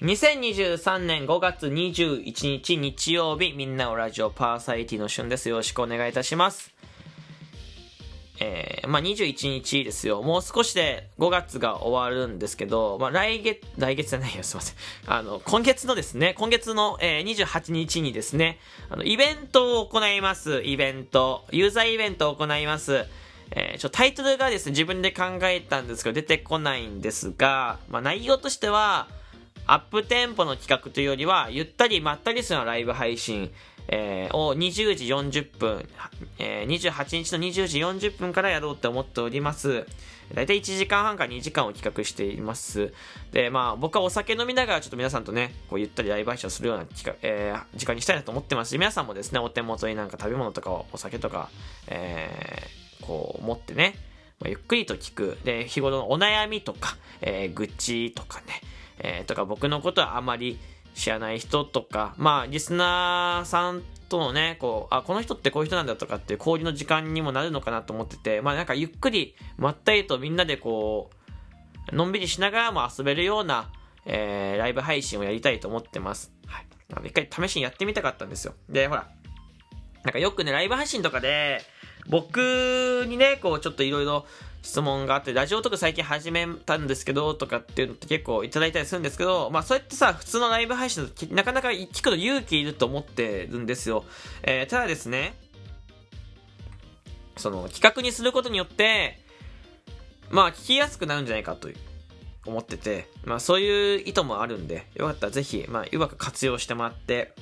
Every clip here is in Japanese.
2023年5月21日日曜日、みんなをラジオパーサイティの旬です。よろしくお願いいたします。えー、まあ、21日ですよ。もう少しで5月が終わるんですけど、まあ、来月、来月じゃないよ、すいません。あの、今月のですね、今月の、えー、28日にですね、あの、イベントを行います。イベント。ユーザーイベントを行います。えー、ちょ、タイトルがですね、自分で考えたんですけど、出てこないんですが、まあ、内容としては、アップテンポの企画というよりは、ゆったりまったりするライブ配信、えー、を20時40分、えー、28日の20時40分からやろうと思っております。だいたい1時間半から2時間を企画しています。で、まあ、僕はお酒飲みながらちょっと皆さんとね、こうゆったりライブ配信をするような企画、えー、時間にしたいなと思ってますし、皆さんもですね、お手元になんか食べ物とかお酒とか、えー、こう持ってね、まあ、ゆっくりと聞く。で、日頃のお悩みとか、えー、愚痴とかね、えー、とか僕のことはあまり知らない人とか、まあ、リスナーさんとのね、こう、あ、この人ってこういう人なんだとかっていう交流の時間にもなるのかなと思ってて、まあなんかゆっくり、まったりとみんなでこう、のんびりしながらも遊べるような、えー、ライブ配信をやりたいと思ってます。はい。一回試しにやってみたかったんですよ。で、ほら、なんかよくね、ライブ配信とかで、僕にね、こう、ちょっといろいろ質問があって、ラジオとか最近始めたんですけど、とかっていうのって結構いただいたりするんですけど、まあそうやってさ、普通のライブ配信だとなかなか聞くの勇気いると思ってるんですよ。えー、ただですね、その企画にすることによって、まあ聞きやすくなるんじゃないかと思ってて、まあそういう意図もあるんで、よかったらぜひ、まあうまく活用してもらって、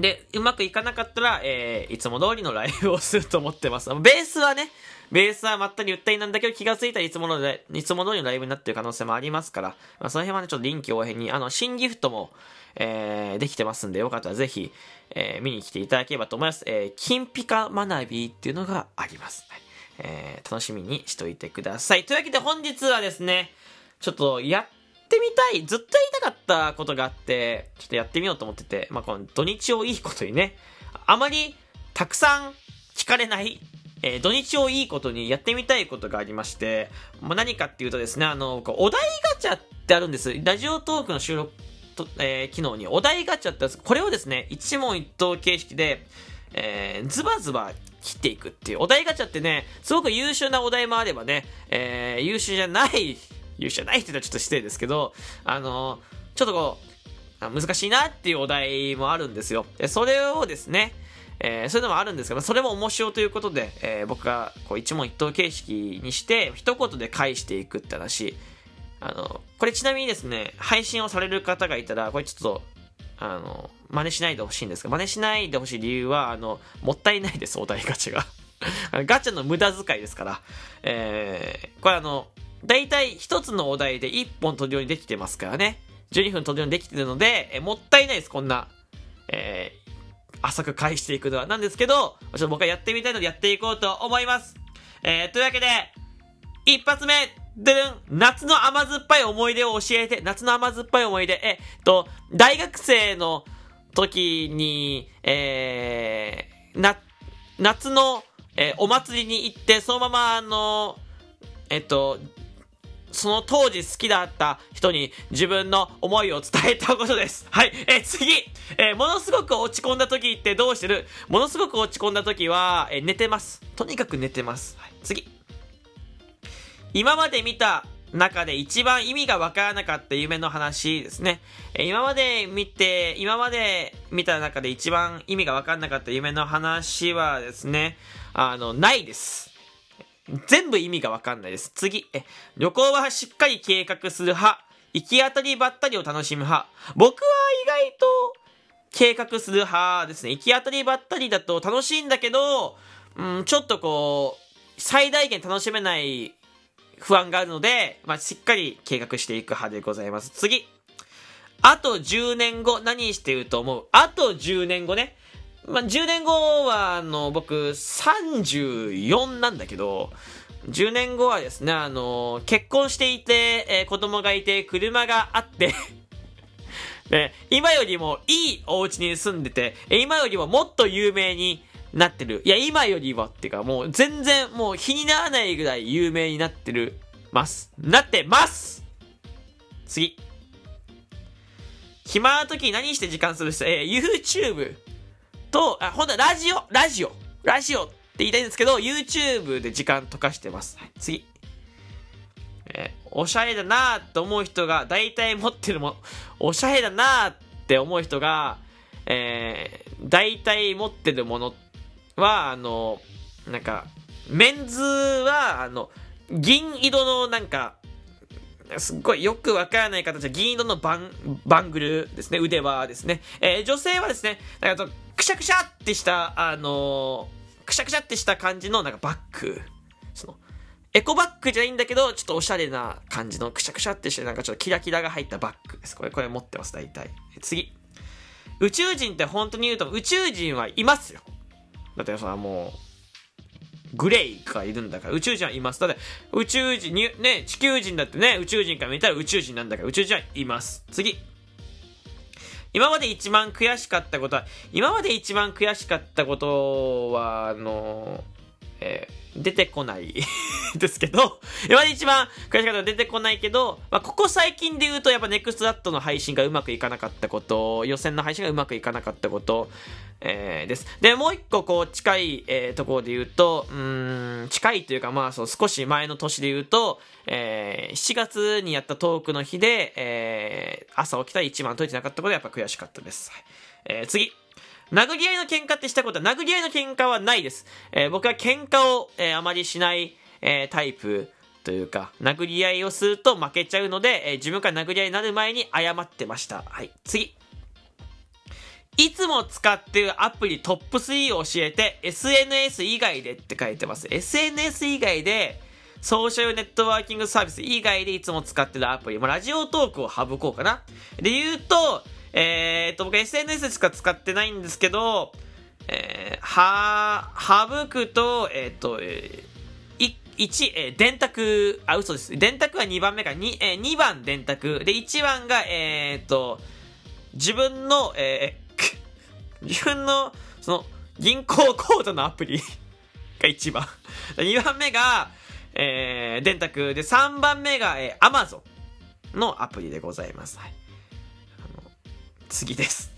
で、うまくいかなかったら、えー、いつも通りのライブをすると思ってます。ベースはね、ベースはまったりゆったりなんだけど気がついたらいつもの、いつも通りのライブになってる可能性もありますから、まあ、その辺はね、ちょっと臨機応変に、あの、新ギフトも、えー、できてますんで、よかったらぜひ、えー、見に来ていただければと思います。えー、金ピカ学びっていうのがあります。はい、えー、楽しみにしといてください。というわけで本日はですね、ちょっとやっってみたい、ずっとやりたかったことがあって、ちょっとやってみようと思ってて、まあ、この土日をいいことにね、あまりたくさん聞かれないえー、土日をいいことにやってみたいことがありまして、まあ、何かっていうとですね、あの、お題ガチャってあるんです。ラジオトークの収録と、えー、機能にお題ガチャってあるんです。これをですね、一問一答形式で、えー、ズバズバ切っていくっていう。お題ガチャってね、すごく優秀なお題もあればね、えー、優秀じゃない、優秀じゃないって言ったらちょっと失礼ですけど、あのちょっとこう、難しいなっていうお題もあるんですよ。それをですね、えー、それでもあるんですけど、それも面白ということで、えー、僕がこう一問一答形式にして、一言で返していくって話。あの、これちなみにですね、配信をされる方がいたら、これちょっと、あの、真似しないでほしいんですが、真似しないでほしい理由は、あの、もったいないです、お題ガチャが。ガチャの無駄遣いですから。えー、これあの、大体一つのお題で1本取るようにできてますからね。12分取るようにできてるので、えもったいないです、こんな。えー、浅く返していくのはなんですけど、ちょっと僕はやってみたいのでやっていこうと思います。えー、というわけで、一発目、でるん夏の甘酸っぱい思い出を教えて、夏の甘酸っぱい思い出、えっと、大学生の時に、えー、な、夏の、えー、お祭りに行って、そのままあの、えっと、その当時好きだった人に自分の思いを伝えたことです。はい。え次え、ものすごく落ち込んだ時ってどうしてる？ものすごく落ち込んだ時は、え、寝てます。とにかく寝てます。はい。次。今まで見た中で一番意味がわからなかった夢の話ですね。え今まで見て、今まで見た中で一番意味がわからなかった夢の話はですね、あの、ないです。全部意味がわかんないです。次。え、旅行はしっかり計画する派。行き当たりばったりを楽しむ派。僕は意外と計画する派ですね。行き当たりばったりだと楽しいんだけど、うん、ちょっとこう、最大限楽しめない不安があるので、まあ、しっかり計画していく派でございます。次。あと10年後何してると思う？あと10年後ね。まあ、10年後は、あの、僕、34なんだけど、10年後はですね、あの、結婚していて、えー、子供がいて、車があって ね、今よりもいいお家に住んでて、今よりももっと有名になってる。いや、今よりはっていうか、もう全然もう気にならないぐらい有名になってる、ます。なってます次。暇な時何して時間する人、えー、YouTube と、あ、ほんとラジオ、ラジオ、ラジオって言いたいんですけど、YouTube で時間溶かしてます。はい、次。えー、おしゃれだなと思う人が大体持ってるもの、おしゃれだなって思う人が、えー、大体持ってるものは、あの、なんか、メンズは、あの、銀色のなんか、すっごいよくわからない形で銀色のバン、バングルですね。腕輪ですね。えー、女性はですね、なんかくしゃくしゃってした、あの、くしゃくしゃってした感じのなんかバッグ。その、エコバッグじゃないんだけど、ちょっとおしゃれな感じのくしゃくしゃってしてなんかちょっとキラキラが入ったバッグです。これ、これ持ってます、大体。次。宇宙人って本当に言うと、宇宙人はいますよ。だってさ、もう、グレイがいるんだから宇宙人はいます。だって宇宙人に、ね、地球人だってね、宇宙人から見たら宇宙人なんだから宇宙人はいます。次。今まで一番悔しかったことは、今まで一番悔しかったことは、あの、えー出てこない ですけど、今まで一番悔しかったのは出てこないけど、まあ、ここ最近で言うと、やっぱネクストダットの配信がうまくいかなかったこと、予選の配信がうまくいかなかったこと、えー、です。で、もう一個こう近い、えー、ところで言うと、うん、近いというかまあそう少し前の年で言うと、えー、7月にやったトークの日で、えー、朝起きたら一番解いてなかったことはやっぱ悔しかったです。はい、えー、次。殴り合いの喧嘩ってしたことは、殴り合いの喧嘩はないです。えー、僕は喧嘩を、えー、あまりしない、えー、タイプというか、殴り合いをすると負けちゃうので、え自分から殴り合いになる前に謝ってました。はい、次。いつも使ってるアプリトップ3を教えて、SNS 以外でって書いてます。SNS 以外で、ソーシャルネットワーキングサービス以外でいつも使ってるアプリ、まあ、ラジオトークを省こうかな。で言うと、えー、っと、僕 SNS しか使ってないんですけど、えー、は、省くと、えー、っと、えー、1、えー、電卓、あ、嘘です。電卓は2番目か、2、えー、2番電卓。で、1番が、えー、っと、自分の、えー、自分の、その、銀行口座のアプリ が1番。2番目が、えー、電卓。で、3番目が、えー、Amazon のアプリでございます。はい。次です。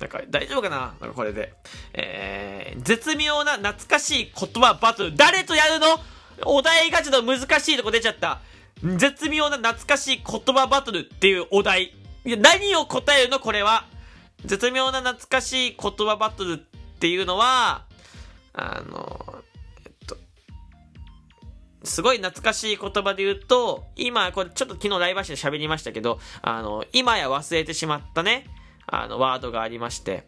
なんか大丈夫かな？なんかこれで。えー、絶妙な懐かしい言葉バトル。誰とやるの？お題ガチの難しいとこ出ちゃった。絶妙な懐かしい言葉バトルっていうお題。いや、何を答えるの？これは。絶妙な懐かしい言葉バトルっていうのは、あの、えっと、すごい懐かしい言葉で言うと、今、これちょっと昨日ライブして喋りましたけど、あの、今や忘れてしまったね、あの、ワードがありまして、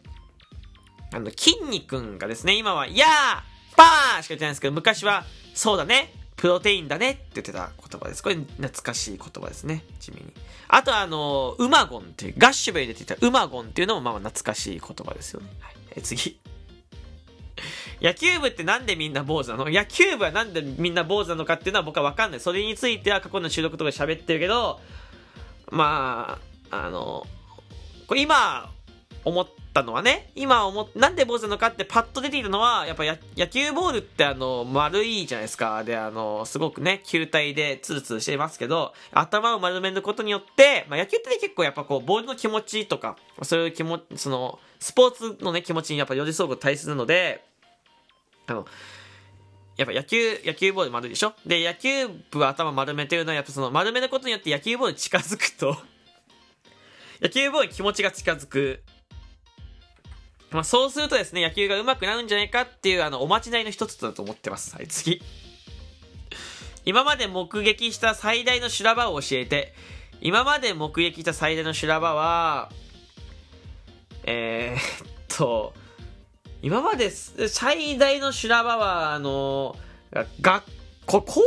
あの、筋肉がですね、今は、いやーパーしか言ってないんですけど、昔は、そうだね、プロテインだねって言ってた言葉です。これ懐かしい言葉ですね。地味に。あとあの、ウマゴンっていう、ガッシュベイで出てたウマゴンっていうのもまあ懐かしい言葉ですよね。はい。え次。野球部ってなんでみんな坊主なの？野球部はなんでみんな坊主なのかっていうのは僕はわかんない。それについては過去の収録とかで喋ってるけど、まあ、あの、これ今思ったのはね、今思っ、なんで坊主なのかってパッと出ていたのは、やっぱ野球ボールってあの、丸いじゃないですか。で、あの、すごくね、球体でツルツルしてますけど、頭を丸めることによって、まあ、野球ってね、結構やっぱこう、ボールの気持ちとか、そういう気持ち、その、スポーツのね、気持ちにやっぱ寄り添うこと大切なので、あの、やっぱ野球、野球ボール丸いでしょ？で、野球部は頭丸めてるのは、やっぱその丸めることによって野球ボール近づくと野球ボーイ気持ちが近づく。まあ、そうするとですね、野球が上手くなるんじゃないかっていう、あの、おまじないの一つだと思ってます。はい、次。今まで目撃した最大の修羅場を教えて、今まで目撃した最大の修羅場は、えー、っと、今まで最大の修羅場は、あの、学校、高校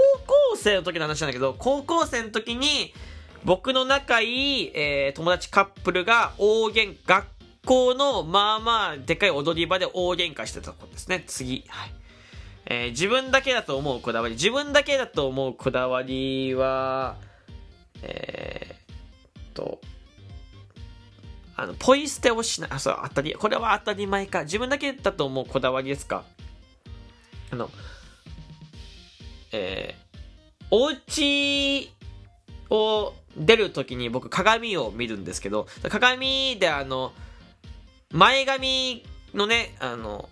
生の時の話なんだけど、高校生の時に、僕の仲いい、えー、友達カップルが大喧学校のまあまあでかい踊り場で大喧嘩してたとですね。次。はい。えー、自分だけだと思うこだわり。自分だけだと思うこだわりは、えー、と、あの、ポイ捨てをしない。あ、そう、当たり、これは当たり前か。自分だけだと思うこだわりですか？あの、えー、お家を出る時に僕鏡を見るんですけど、鏡であの、前髪のね、あの、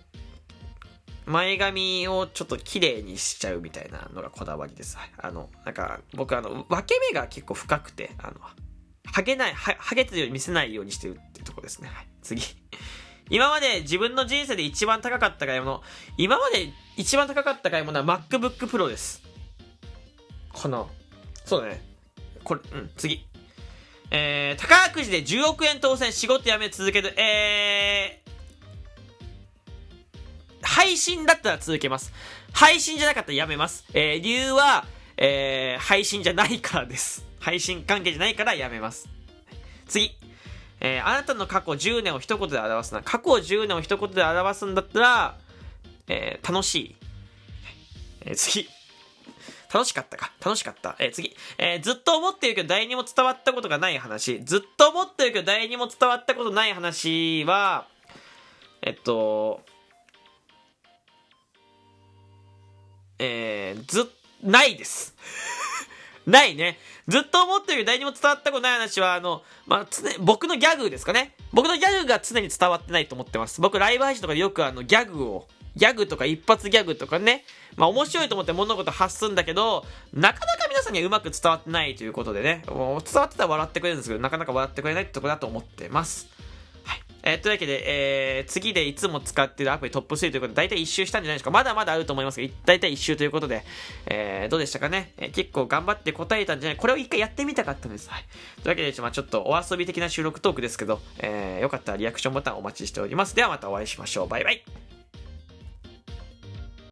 前髪をちょっと綺麗にしちゃうみたいなのがこだわりです。あの、なんか、僕あの、分け目が結構深くて、あの、ハゲない、は、ハゲてるように見せないようにしてるっていうとこですね。はい。次。今まで自分の人生で一番高かった買い物、今まで一番高かった買い物は MacBook Pro です。かなそうだね。これ、うん、次。えー、宝くじで10億円当選、仕事辞め続ける、えー、配信だったら続けます。配信じゃなかったらやめます。えー、理由は、えー、配信じゃないからです。配信関係じゃないからやめます。次。えー、あなたの過去10年を一言で表すな。過去10年を一言で表すんだったら、えー、楽しい。えー、次。楽しかったか。楽しかった。えー、次。えー、ずっと思ってるけど誰にも伝わったことがない話。ずっと思ってるけど誰にも伝わったことない話は、えっと、えー、ず、ないです。ないね。ずっと思ってるけど誰にも伝わったことない話は、あの、まあ、常、僕のギャグですかね。僕のギャグが常に伝わってないと思ってます。僕、ライブ配信とかでよくあの、ギャグを、ギャグとか一発ギャグとかね、まあ面白いと思って物事発すんだけど、なかなか皆さんにはうまく伝わってないということでね、もう伝わってたら笑ってくれるんですけど、なかなか笑ってくれないってとこだと思ってます。えー、というわけで、えー、次でいつも使ってるアプリトップ3ということで、だいたい1周したんじゃないですか。まだまだあると思いますけど、だいたい1周ということで、えー、どうでしたかね、えー、結構頑張って答えたんじゃないこれを一回やってみたかったんです。はい。というわけで、まあちょっとお遊び的な収録トークですけど、えー、よかったらリアクションボタンお待ちしております。ではまたお会いしましょう。バイバイ。